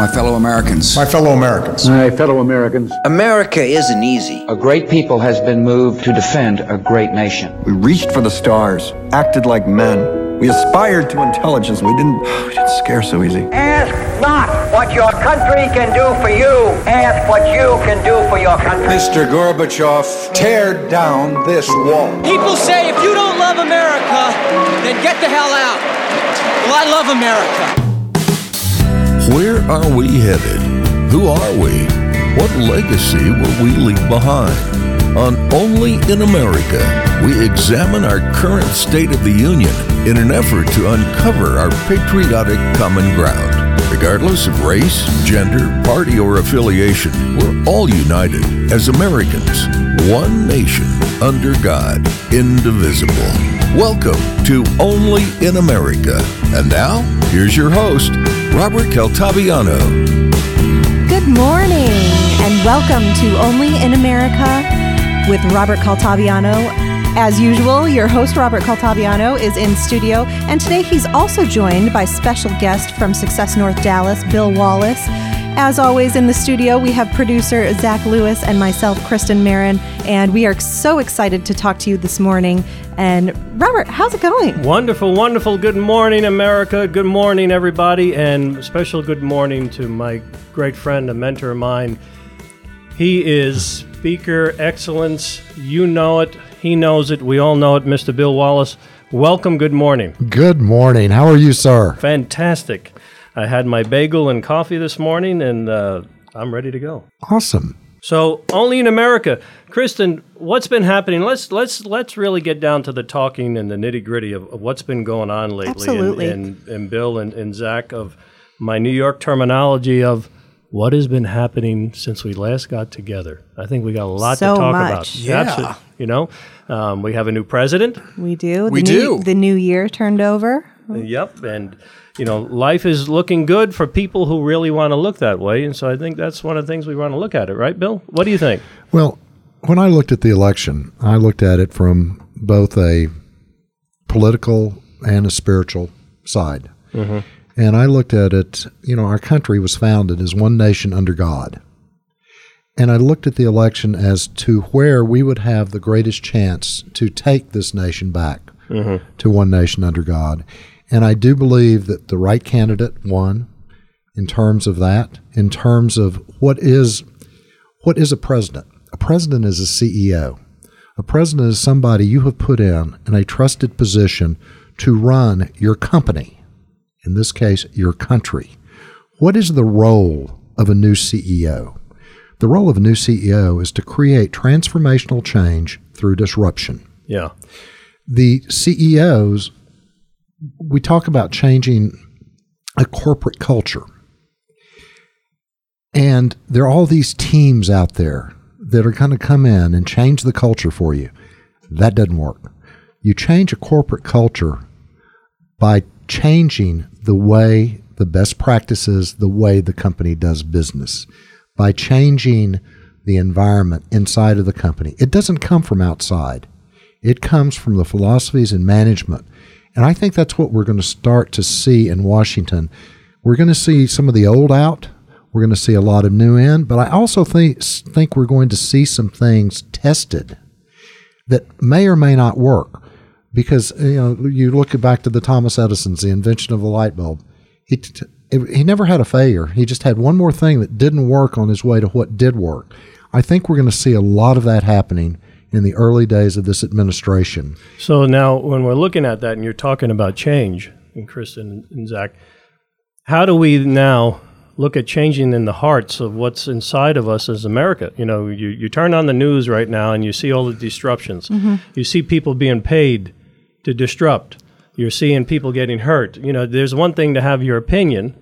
My fellow Americans. My fellow Americans. My fellow Americans. America isn't easy. A great people has been moved to defend a great nation. We reached for the stars, acted like men. We aspired to intelligence. We didn't we didn't scare so easy. Ask not what your country can do for you. Ask what you can do for your country. Mr. Gorbachev, tear down this wall. People say if you don't love America, then get the hell out. Well, I love America. Where are we headed? Who are we? What legacy will we leave behind? On Only in America, we examine our current state of the Union in an effort to uncover our patriotic common ground. Regardless of race, gender, party, or affiliation, we're all united as Americans, one nation under God, indivisible. Welcome to Only in America. And now, here's your host, Robert Caltabiano. Good morning, and welcome to Only in America with Robert Caltabiano. As usual, your host, Robert Caltabiano, is in studio, and today he's also joined by special guest from Success North Dallas, Bill Wallace. As always, in the studio, we have producer Zach Lewis and myself, Kristen Marin, and we are so excited to talk to you this morning. And Robert, how's it going? Wonderful, wonderful. Good morning, America. Good morning, everybody, and special good morning to my great friend, a mentor of mine. He is Speaker Excellence. You know it. He knows it. We all know it. Mr. Bill Wallace. Welcome. Good morning. Good morning. How are you, sir? Fantastic. I had my bagel and coffee this morning, and uh, I'm ready to go. Awesome. So, only in America, Kristen. What's been happening? Let's let's let's really get down to the talking and the nitty gritty of, of, what's been going on lately. Absolutely. And, and, and Bill and, and Zach of my New York terminology of what has been happening since we last got together. I think we got a lot so to talk much. about. Yeah. Absolutely. You know, um, we have a new president. We do. We new, do. The new year turned over. Yep, and you know, life is looking good for people who really want to look that way, and so I think that's one of the things we want to look at it, right, Bill? What do you think? Well, when I looked at the election, I looked at it from both a political and a spiritual side. Mm-hmm. And I looked at it, you know, our country was founded as one nation under God. And I looked at the election as to where we would have the greatest chance to take this nation back mm-hmm. to one nation under God. And I do believe that the right candidate won in terms of that, in terms of what is what is a president? A president is a CEO. A president is somebody you have put in in a trusted position to run your company, in this case, your country. What is the role of a new CEO? The role of a new CEO is to create transformational change through disruption. Yeah. The CEOs, we talk about changing a corporate culture. And there are all these teams out there that are going to come in and change the culture for you. That doesn't work. You change a corporate culture by changing the way the best practices, the way the company does business, by changing the environment inside of the company. It doesn't come from outside, it comes from the philosophies and management. And I think that's what we're going to start to see in Washington. We're going to see some of the old out. We're going to see a lot of new in, but I also think think we're going to see some things tested that may or may not work because you know you look back to the Thomas Edison's the invention of the light bulb. He he never had a failure. He just had one more thing that didn't work on his way to what did work. I think we're going to see a lot of that happening in the early days of this administration. So now, when we're looking at that, and you're talking about change, and Kristen and Zach, how do we now look at changing in the hearts of what's inside of us as America? You know, you, you turn on the news right now and you see all the disruptions. Mm-hmm. You see people being paid to disrupt. You're seeing people getting hurt. You know, there's one thing to have your opinion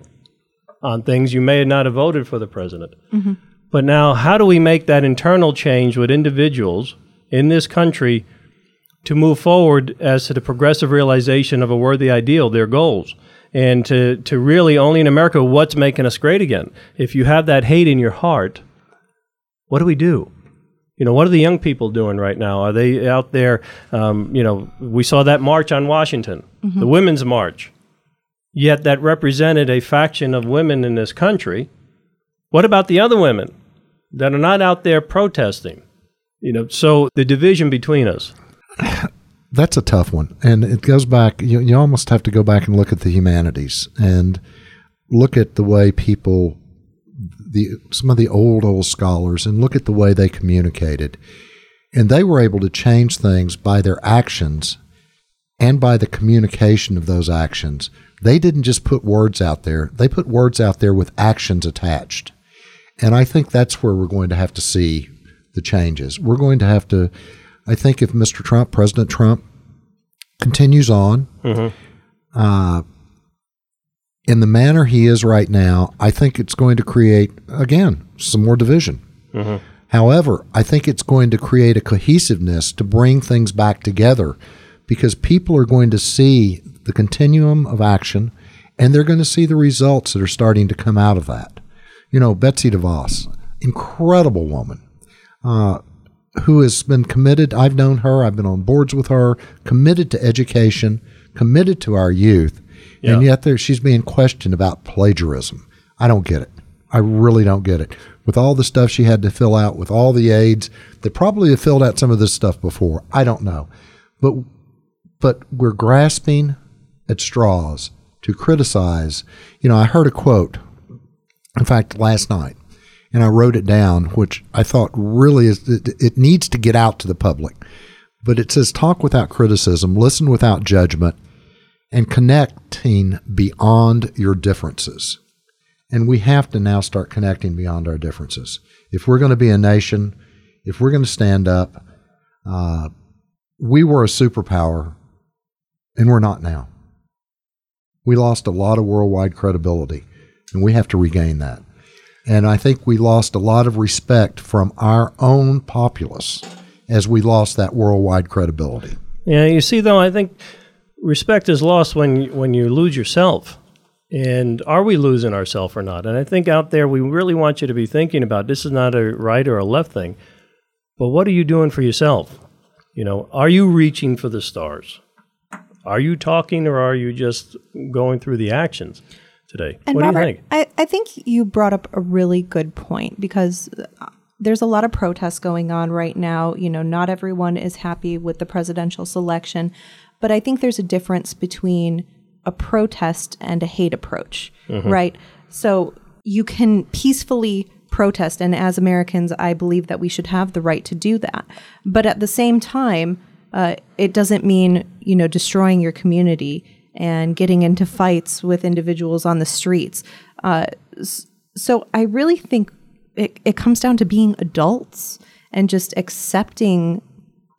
on things. You may not have voted for the president. Mm-hmm. But now, how do we make that internal change with individuals in this country to move forward as to the progressive realization of a worthy ideal, their goals? And to, to really, only in America, what's making us great again? If you have that hate in your heart, what do we do? You know, what are the young people doing right now? Are they out there? Um, you know, we saw that march on Washington, the Women's March. yet that represented a faction of women in this country. What about the other women that are not out there protesting? You know, so the division between us. That's a tough one. And it goes back, you, you almost have to go back and look at the humanities and look at the way people, the some of the old, old scholars, and look at the way they communicated. And they were able to change things by their actions and by the communication of those actions. They didn't just put words out there, they put words out there with actions attached. And I think that's where we're going to have to see the changes. We're going to have to, I think, if Mr. Trump, President Trump, continues on uh, in the manner he is right now, I think it's going to create, again, some more division. However, I think it's going to create a cohesiveness to bring things back together because people are going to see the continuum of action and they're going to see the results that are starting to come out of that. You know, Betsy DeVos, incredible woman, uh, who has been committed. I've known her, I've been on boards with her, committed to education, committed to our youth, and yet there, she's being questioned about plagiarism. I don't get it. I really don't get it. With all the stuff she had to fill out, with all the aides, they probably have filled out some of this stuff before. I don't know. But but we're grasping at straws to criticize. You know, I heard a quote, in fact, last night, and I wrote it down, which I thought really is, it, needs to get out to the public. But it says, talk without criticism, listen without judgment, and connecting beyond your differences. And we have to now start connecting beyond our differences. If we're going to be a nation, if we're going to stand up, uh, we were a superpower and we're not now. We lost a lot of worldwide credibility, and we have to regain that. And I think we lost a lot of respect from our own populace as we lost that worldwide credibility. Yeah, you see, though, I think respect is lost when when you lose yourself. And are we losing ourselves or not? And I think out there, we really want you to be thinking about this is not a right or a left thing, but what are you doing for yourself? You know, are you reaching for the stars? Are you talking or are you just going through the actions today? And what Robert, do you think? I, I think you brought up a really good point because uh, there's a lot of protests going on right now. You know, not everyone is happy with the presidential selection, but I think there's a difference between a protest and a hate approach, right? So you can peacefully protest, and as Americans, I believe that we should have the right to do that. But at the same time, uh, it doesn't mean you know destroying your community and getting into fights with individuals on the streets. Uh, so I really think it, it comes down to being adults and just accepting,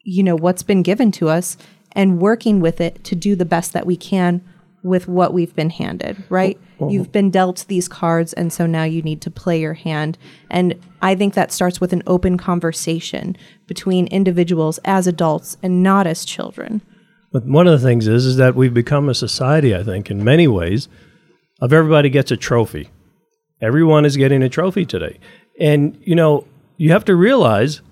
you know, what's been given to us and working with it to do the best that we can with what we've been handed, right? You've been dealt these cards, and so now you need to play your hand. And I think that starts with an open conversation between individuals as adults and not as children. But one of the things is is that we've become a society, I think, in many ways, of everybody gets a trophy. Everyone is getting a trophy today. And you know, you have to realize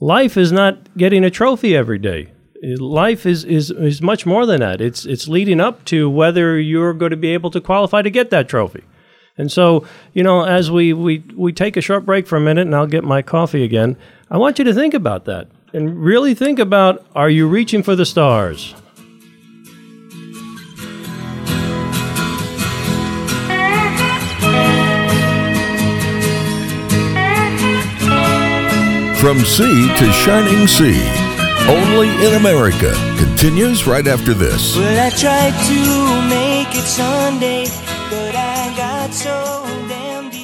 life is not getting a trophy every day. Life is, is, is much more than that. It's it's leading up to whether you're going to be able to qualify to get that trophy. And so, you know, as we, we, we take a short break for a minute and I'll get my coffee again, I want you to think about that and really think about are you reaching for the stars? From sea to shining sea, only in America continues right after this. Well, I tried to make it Sunday, but I got so damn deep.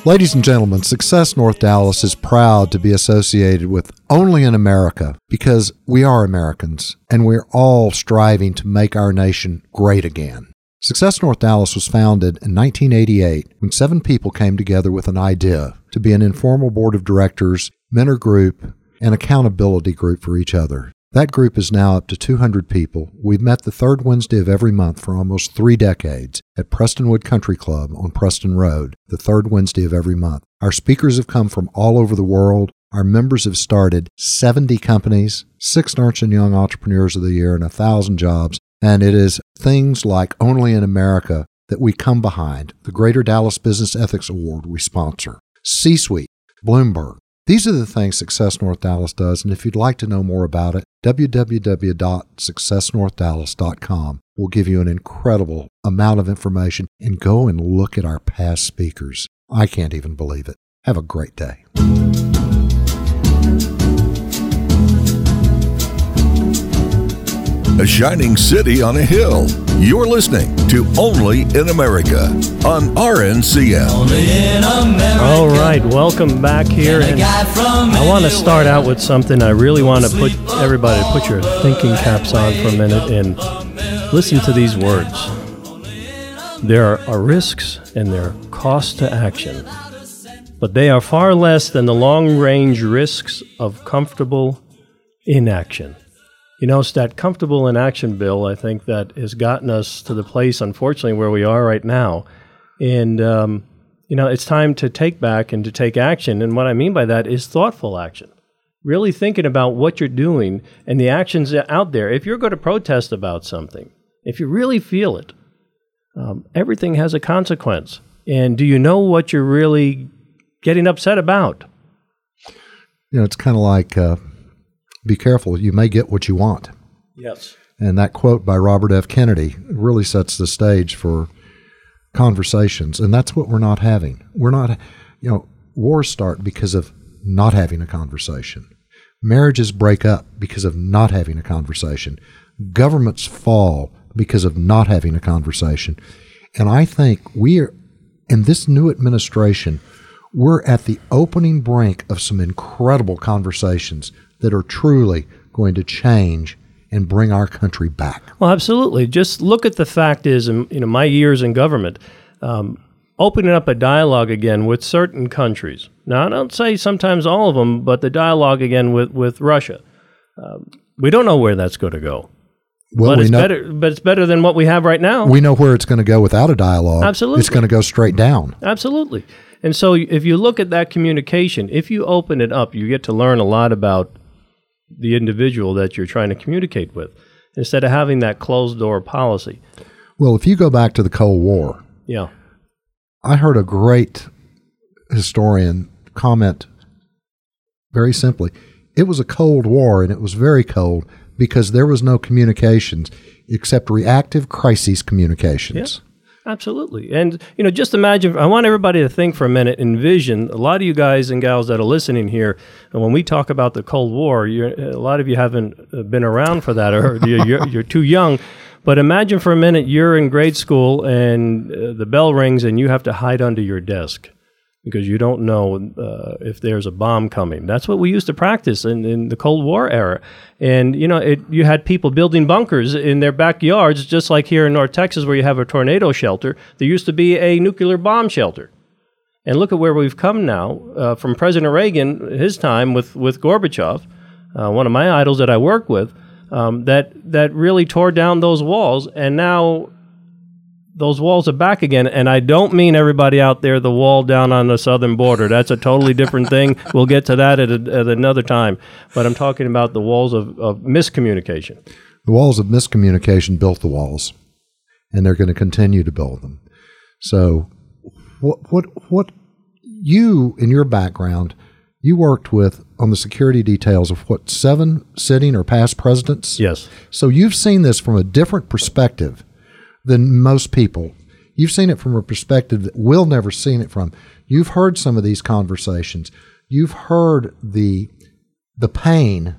Ladies and gentlemen, Success North Dallas is proud to be associated with Only in America because we are Americans and we're all striving to make our nation great again. Success North Dallas was founded in 1988 when seven people came together with an idea to be an informal board of directors, mentor group, and accountability group for each other. That group is now up to 200 people. We've met the third Wednesday of every month for almost three decades at Prestonwood Country Club on Preston Road, the third Wednesday of every month. Our speakers have come from all over the world. Our members have started 70 companies, six Ernst and Young Entrepreneurs of the Year, and a thousand jobs. And it is things like Only in America that we come behind. The Greater Dallas Business Ethics Award we sponsor. C Suite, Bloomberg. These are the things Success North Dallas does, and if you'd like to know more about it, www.successnorthdallas.com will give you an incredible amount of information and go and look at our past speakers. I can't even believe it. Have a great day. A shining city on a hill. You're listening to Only in America on RNCN. All right, welcome back here. And I want to start out with something. I really want to put everybody put your thinking caps on for a minute and listen to these words. There are risks and there are costs to action, but they are far less than the long range risks of comfortable inaction. You know, it's that comfortable inaction bill, I think, that has gotten us to the place, unfortunately, where we are right now. And, um, you know, it's time to take back and to take action. And what I mean by that is thoughtful action. Really thinking about what you're doing and the actions out there. If you're going to protest about something, if you really feel it, um, everything has a consequence. And do you know what you're really getting upset about? You know, it's kind of like uh, be careful, you may get what you want. Yes. And that quote by Robert F. Kennedy really sets the stage for conversations. And that's what we're not having. We're not, you know, wars start because of not having a conversation. Marriages break up because of not having a conversation. Governments fall because of not having a conversation. And I think we are, in this new administration, we're at the opening brink of some incredible conversations that are truly going to change and bring our country back. Well, absolutely. Just look at the fact is, in you know, my years in government, um, opening up a dialogue again with certain countries. Now, I don't say sometimes all of them, but the dialogue again with with Russia. Um, we don't know where that's going to go. Well, but we it's know, better. But it's better than what we have right now. we know where it's going to go without a dialogue. Absolutely. It's going to go straight down. Absolutely. And so, if you look at that communication, if you open it up, you get to learn a lot about the individual that you're trying to communicate with, instead of having that closed door policy. Well, if you go back to the Cold War, Yeah. I heard a great historian comment very simply it was a Cold War and it was very cold because there was no communications except reactive crises communications. Absolutely. And, you know, just imagine, I want everybody to think for a minute, envision a lot of you guys and gals that are listening here, and when we talk about the Cold War, a lot of you haven't uh, been around for that or you're, you're, you're too young. But imagine for a minute you're in grade school and uh, the bell rings and you have to hide under your desk because you don't know uh, if there's a bomb coming. That's what we used to practice in, in the Cold War era. And, you know, it, you had people building bunkers in their backyards, just like here in North Texas where you have a tornado shelter. There used to be a nuclear bomb shelter. And look at where we've come now uh, from President Reagan, his time with, with Gorbachev, uh, one of my idols that I work with, um, that, that really tore down those walls. And now those walls are back again. And I don't mean everybody out there, the wall down on the southern border. That's a totally different thing. We'll get to that at, a, at another time. But I'm talking about the walls of, of miscommunication. The walls of miscommunication built the walls, and they're going to continue to build them. So, what what what you in your background, you worked with on the security details of what seven sitting or past presidents. Yes. So you've seen this from a different perspective than most people. You've seen it from a perspective that we'll never seen it from. You've heard some of these conversations. You've heard the the pain,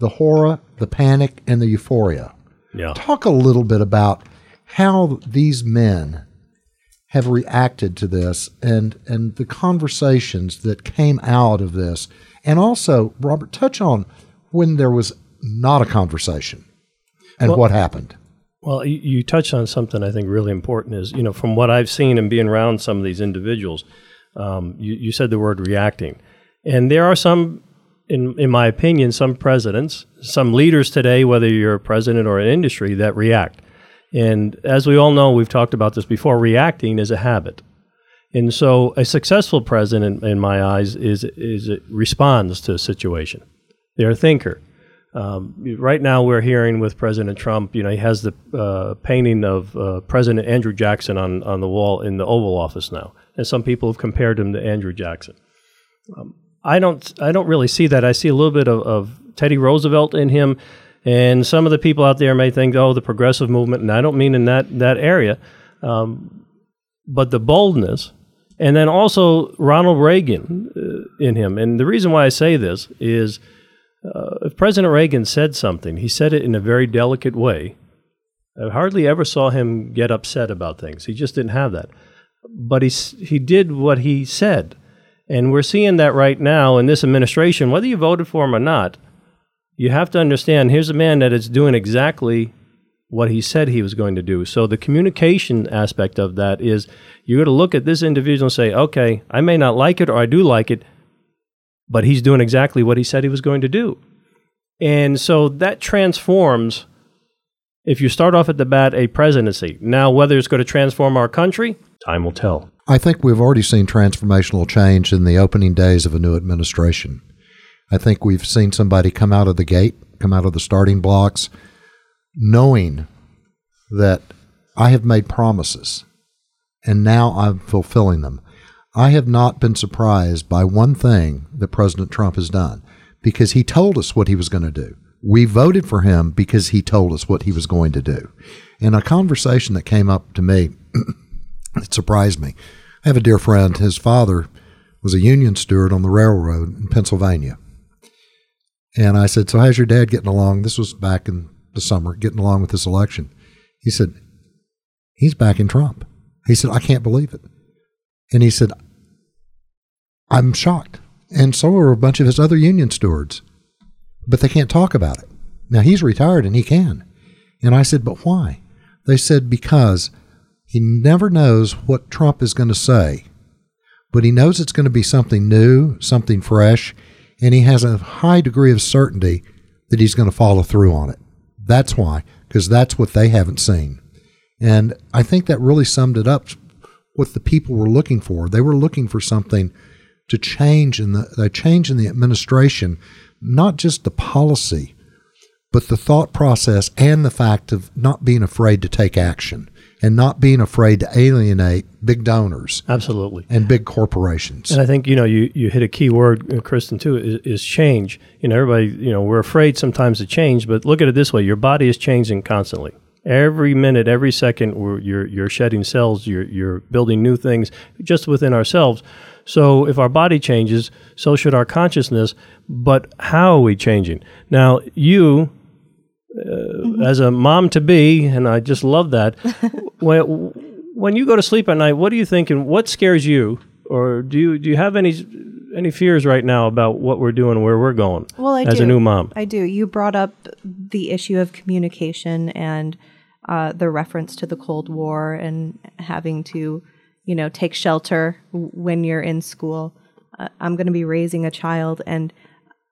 the horror, the panic, and the euphoria. Yeah. Talk a little bit about how these men have reacted to this and and the conversations that came out of this. And also, Robert, touch on when there was not a conversation and Well- what happened. Well, you, touched on something I think really important is, you know, from what I've seen and being around some of these individuals, um, you, you said the word reacting. And there are some, in, in my opinion, some presidents, some leaders today, whether you're a president or an industry, that react. And as we all know, we've talked about this before, reacting is a habit. And so a successful president, in my eyes, is, is responds to a situation. They're a thinker. Um, right now, we're hearing with President Trump, you know, he has the uh, painting of uh, President Andrew Jackson on, on the wall in the Oval Office now. And some people have compared him to Andrew Jackson. Um, I don't, I don't really see that. I see a little bit of, of Teddy Roosevelt in him. And some of the people out there may think, oh, the progressive movement, and I don't mean in that, that area, um, but the boldness, and then also Ronald Reagan uh, in him. And the reason why I say this is uh, if President Reagan said something, he said it in a very delicate way. I hardly ever saw him get upset about things. He just didn't have that. But he, he did what he said. And we're seeing that right now in this administration, whether you voted for him or not you have to understand here's a man that is doing exactly what he said he was going to do. So the communication aspect of that is you got to look at this individual and say, okay, I may not like it or I do like it, but he's doing exactly what he said he was going to do. And so that transforms, if you start off at the bat, a presidency. Now, whether it's going to transform our country, time will tell. I think we've already seen transformational change in the opening days of a new administration. I think we've seen somebody come out of the gate, come out of the starting blocks, knowing that I have made promises and now I'm fulfilling them. I have not been surprised by one thing that President Trump has done because he told us what he was going to do. We voted for him because he told us what he was going to do. And a conversation that came up to me that surprised me. I have a dear friend, his father was a union steward on the railroad in Pennsylvania. And I said, So how's your dad getting along? This was back in the summer, getting along with this election. He said, He's backing Trump. He said, I can't believe it. And he said, I'm shocked. And so are a bunch of his other union stewards, but they can't talk about it. Now he's retired and he can. And I said, But why? They said, Because he never knows what Trump is going to say, but he knows it's going to be something new, something fresh, and he has a high degree of certainty that he's going to follow through on it. That's why, because that's what they haven't seen. And I think that really summed it up what the people were looking for. They were looking for something to change in the, change in the administration, not just the policy, but the thought process and the fact of not being afraid to take action and not being afraid to alienate big donors. Absolutely. And big corporations. And I think, you know, you, you hit a key word, uh, Kristen, too, is, is change. You know, everybody, you know, we're afraid sometimes to change, but look at it this way your body is changing constantly. Every minute, every second, you're, you're shedding cells, you're, you're building new things just within ourselves. So if our body changes, so should our consciousness. But how are we changing? Now, you, uh, mm-hmm. as a mom to be, and I just love that. when, when you go to sleep at night, what are you thinking? What scares you, or do you do you have any any fears right now about what we're doing, where we're going? Well, I as do. a new mom, I do. You brought up the issue of communication and uh, the reference to the Cold War and having to, you know, take shelter when you're in school. Uh, I'm going to be raising a child, and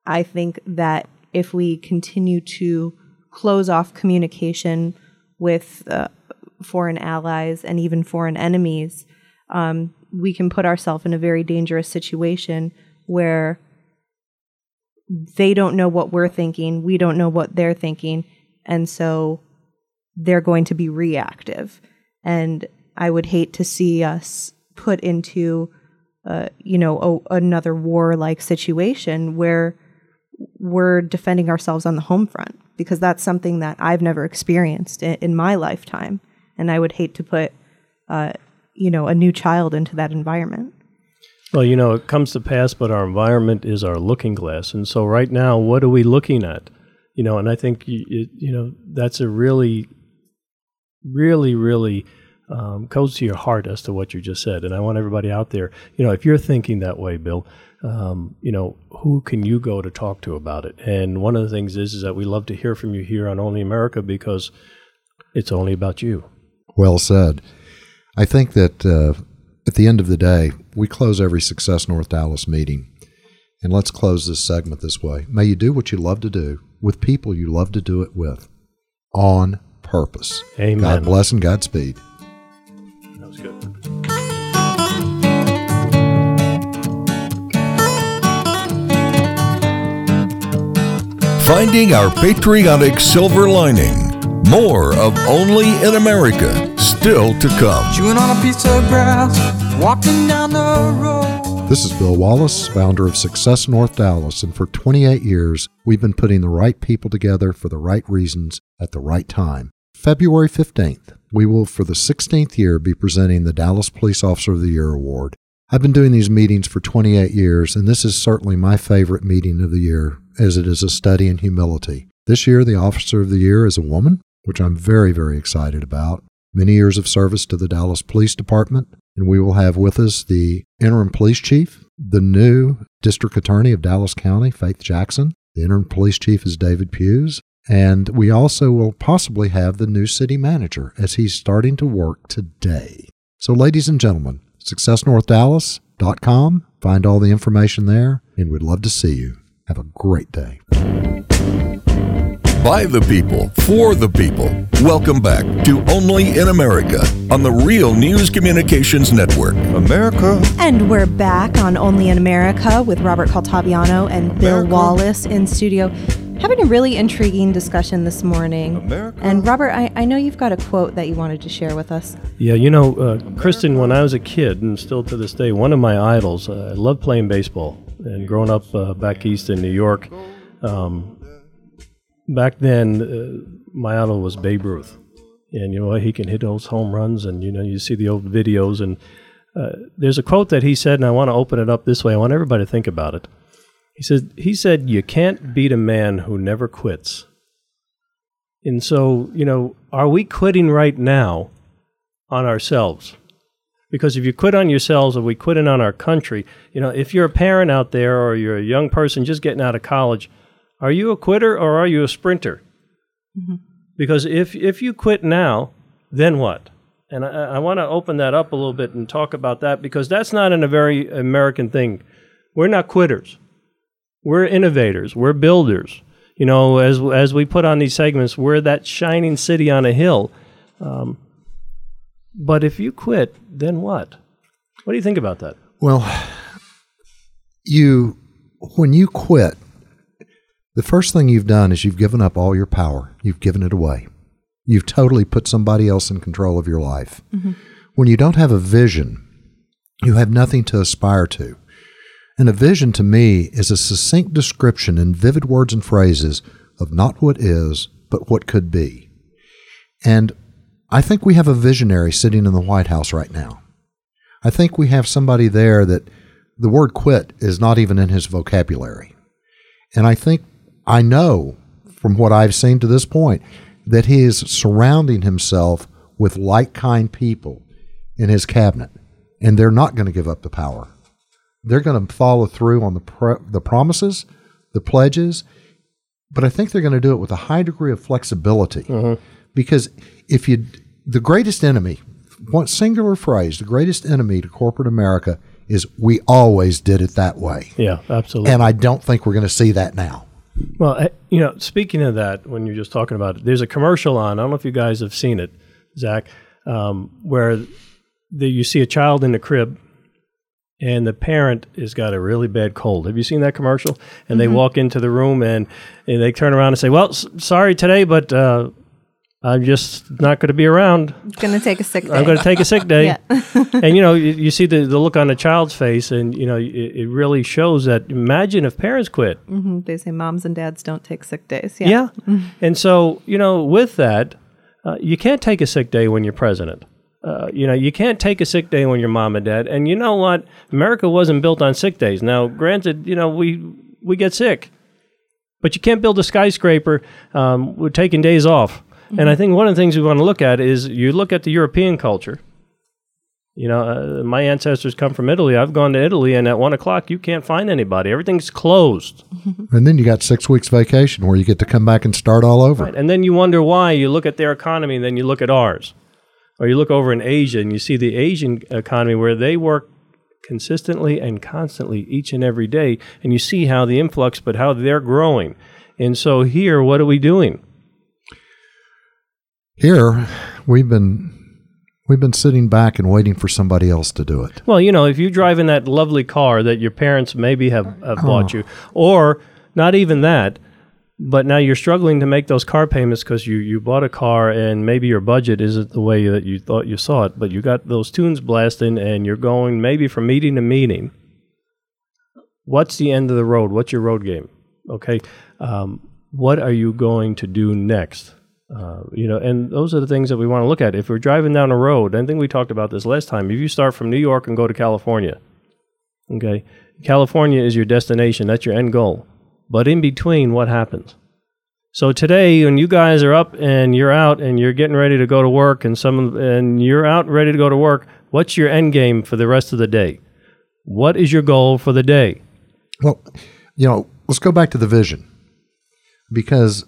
I think that if we continue to close off communication with uh, foreign allies and even foreign enemies, um, we can put ourselves in a very dangerous situation where they don't know what we're thinking, we don't know what they're thinking, and so they're going to be reactive. And I would hate to see us put into, uh, you know, a, another war-like situation where we're defending ourselves on the home front because that's something that I've never experienced in, in my lifetime, and I would hate to put, uh, you know, a new child into that environment. Well, you know, it comes to pass, but our environment is our looking glass, and so right now, what are we looking at? You know, and I think you, you know that's a really, really, really um, goes to your heart as to what you just said. And I want everybody out there, you know, if you're thinking that way, Bill, um, you know, who can you go to talk to about it? And one of the things is, is that we love to hear from you here on Only America because it's only about you. Well said. I think that uh, at the end of the day, we close every Success North Dallas meeting. And let's close this segment this way. May you do what you love to do with people you love to do it with on purpose. Amen. God bless and Godspeed. That was good. finding our patriotic silver lining. More of Only in America still to come. Chewing on a piece of grass, walking down the road. This is Bill Wallace, founder of Success North Dallas, and for 28 years, we've been putting the right people together for the right reasons at the right time. February 15th, we will, for the 16th year, be presenting the Dallas Police Officer of the Year Award. I've been doing these meetings for 28 years, and this is certainly my favorite meeting of the year, as it is a study in humility. This year, the Officer of the Year is a woman, which I'm very, very excited about. Many years of service to the Dallas Police Department, and we will have with us the interim police chief, the new district attorney of Dallas County, Faith Johnson. The interim police chief is David Pughes. And we also will possibly have the new city manager as he's starting to work today. So, ladies and gentlemen, successnorthdallas.com. Find all the information there, and we'd love to see you. Have a great day. By the people, for the people. Welcome back to Only in America on the Real News Communications Network. America. And we're back on Only in America with Robert Caltabiano and Bill Wallace in studio. Having a really intriguing discussion this morning. America. And Robert, I, I know you've got a quote that you wanted to share with us. Yeah, you know, uh, Kristen, when I was a kid, and still to this day, one of my idols, uh, I loved playing baseball. And growing up uh, back east in New York, um, back then, uh, my idol was Babe Ruth. And, you know, he can hit those home runs, and, you know, you see the old videos. And uh, there's a quote that he said, and I want to open it up this way. I want everybody to think about it. He said, he said, You can't beat a man who never quits. And so, you know, are we quitting right now on ourselves? Because if you quit on yourselves or we quitting on our country, you know, if you're a parent out there or you're a young person just getting out of college, are you a quitter or are you a sprinter? Because if if you quit now, then what? And I, I want to open that up a little bit and talk about that because that's not in a very American thing. We're not quitters. We're innovators. We're builders. You know, as as we put on these segments, we're that shining city on a hill. Um, but if you quit, then what? What do you think about that? Well, you, when you quit, the first thing you've done is you've given up all your power. You've given it away. You've totally put somebody else in control of your life. Mm-hmm. When you don't have a vision, you have nothing to aspire to. And a vision to me is a succinct description in vivid words and phrases of not what is, but what could be. And I think we have a visionary sitting in the White House right now. I think we have somebody there that the word quit is not even in his vocabulary. And I think, I know from what I've seen to this point, that he is surrounding himself with like kind people in his cabinet. And they're not going to give up the power. They're going to follow through on the, pro- the promises, the pledges, but I think they're going to do it with a high degree of flexibility. Mm-hmm. Because if you, the greatest enemy, one singular phrase, the greatest enemy to corporate America is we always did it that way. Yeah, absolutely. And I don't think we're going to see that now. Well, you know, speaking of that, when you're just talking about it, there's a commercial on. I don't know if you guys have seen it, Zach, um, where the, you see a child in the crib, and the parent has got a really bad cold. Have you seen that commercial? And they walk into the room and, and they turn around and say, "Well, s- sorry today, but uh, I'm just not going to be around. Going to take a sick day. I'm going to take a sick day." Yeah. and you know, you, you see the, the look on the child's face, and you know, it, it really shows that. Imagine if parents quit. Mhm. They say moms and dads don't take sick days. Yeah. Yeah. And so, you know, with that, uh, you can't take a sick day when you're president. Uh, you know, you can't take a sick day when you're mom and dad. And you know what? America wasn't built on sick days. Now, granted, you know, we we get sick, but you can't build a skyscraper um, with taking days off. And I think one of the things we want to look at is you look at the European culture. You know, uh, my ancestors come from Italy. I've gone to Italy, and at one o'clock, you can't find anybody. Everything's closed. And then you got six weeks vacation where you get to come back and start all over. Right. And then you wonder why you look at their economy and then you look at ours. Or you look over in Asia and you see the Asian economy where they work consistently and constantly each and every day. And you see how the influx, but how they're growing. And so here, what are we doing? Here, we've been we've been sitting back and waiting for somebody else to do it. Well, you know, if you drive in that lovely car that your parents maybe have, have bought you, or not even that, but now you're struggling to make those car payments because you, you bought a car and maybe your budget isn't the way that you thought you saw it, but you got those tunes blasting and you're going maybe from meeting to meeting. What's the end of the road? What's your road game? Okay. Um, what are you going to do next? Uh, you know, and those are the things that we want to look at. If we're driving down a road, I think we talked about this last time. If you start from New York and go to California, okay, California is your destination, that's your end goal. But in between, what happens? So today, when you guys are up and you're out and you're getting ready to go to work, and some and you're out ready to go to work, what's your end game for the rest of the day? What is your goal for the day? Well, you know, let's go back to the vision. Because,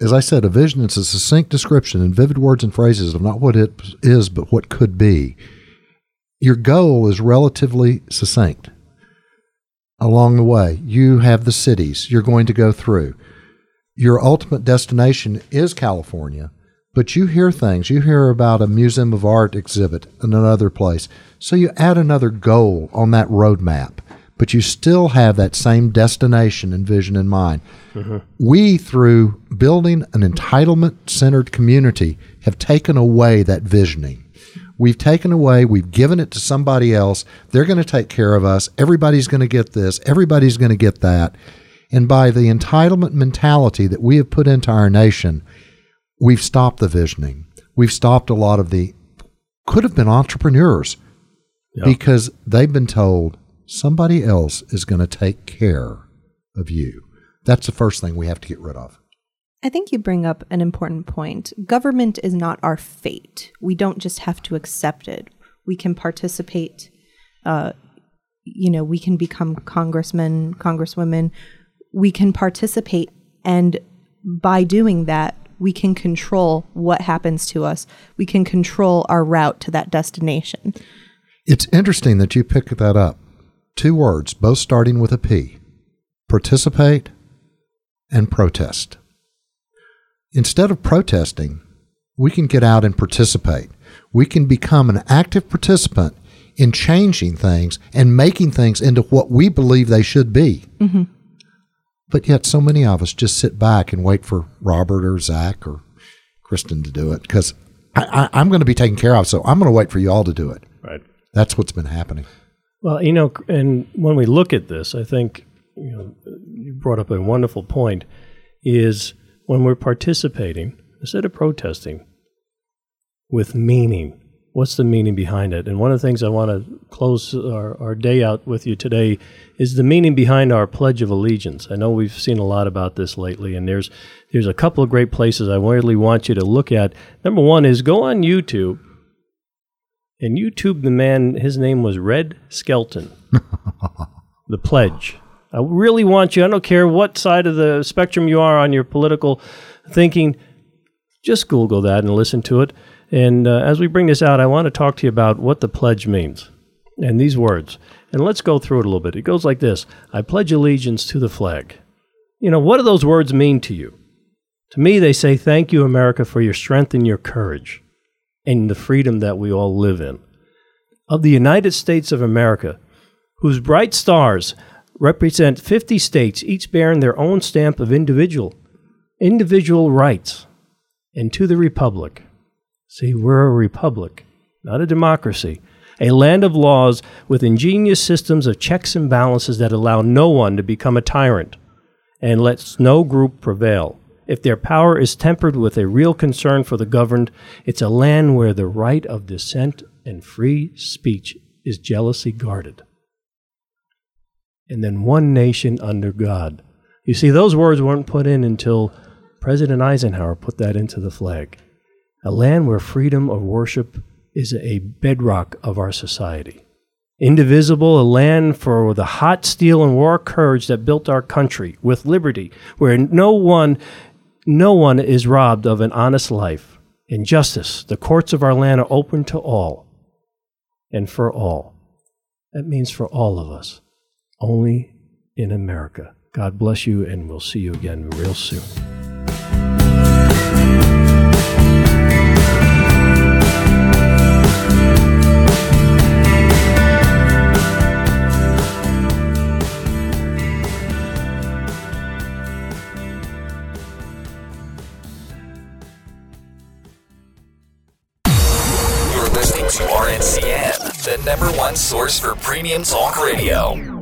as I said, a vision is a succinct description in vivid words and phrases of not what it is, but what could be. Your goal is relatively succinct. Along the way, you have the cities you're going to go through. Your ultimate destination is California, but you hear things. You hear about a Museum of Art exhibit in another place. So you add another goal on that roadmap but you still have that same destination and vision in mind. Mm-hmm. We, through building an entitlement centered community, have taken away that visioning. We've taken away, we've given it to somebody else. They're going to take care of us. Everybody's going to get this, everybody's going to get that. And by the entitlement mentality that we have put into our nation, we've stopped the visioning. We've stopped a lot of the could have been entrepreneurs because they've been told somebody else is going to take care of you. That's the first thing we have to get rid of. I think you bring up an important point. Government is not our fate. We don't just have to accept it. We can participate. Uh, you know, we can become congressmen, congresswomen. We can participate, and by doing that, we can control what happens to us. We can control our route to that destination. It's interesting that you pick that up two words, both starting with a P participate and protest. Instead of protesting, we can get out and participate. We can become an active participant in changing things and making things into what we believe they should be. Mm-hmm. But yet, so many of us just sit back and wait for Robert or Zach or Kristen to do it because I, am going to be taken care of. So I'm going to wait for you all to do it. Right. That's what's been happening. Well, you know, and when we look at this, I think you know you brought up a wonderful point. Is when we're participating instead of protesting with meaning. What's the meaning behind it? And one of the things I want to close our, our day out with you today is the meaning behind our Pledge of Allegiance. I know we've seen a lot about this lately, and there's there's a couple of great places I really want you to look at. Number one is go on YouTube and YouTube the man, his name was Red Skelton. the pledge. I really want you, I don't care what side of the spectrum you are on your political thinking, just Google that and listen to it. And uh, as we bring this out, I want to talk to you about what the pledge means and these words. And let's go through it a little bit. It goes like this I pledge allegiance to the flag. You know, what do those words mean to you? To me, they say, Thank you, America, for your strength and your courage and the freedom that we all live in. Of the United States of America, whose bright stars represent 50 states, each bearing their own stamp of individual, individual rights, and to the Republic. See, we're a republic, not a democracy. A land of laws with ingenious systems of checks and balances that allow no one to become a tyrant and lets no group prevail. If their power is tempered with a real concern for the governed, it's a land where the right of dissent and free speech is jealously guarded. And then one nation under God. You see, those words weren't put in until President Eisenhower put that into the flag. A land where freedom of worship is a bedrock of our society. Indivisible, a land for the hot steel and war courage that built our country with liberty, where no one no one is robbed of an honest life. In justice, the courts of our land are open to all and for all. That means for all of us, only in America. God bless you, and we'll see you again real soon. One source for premium talk radio.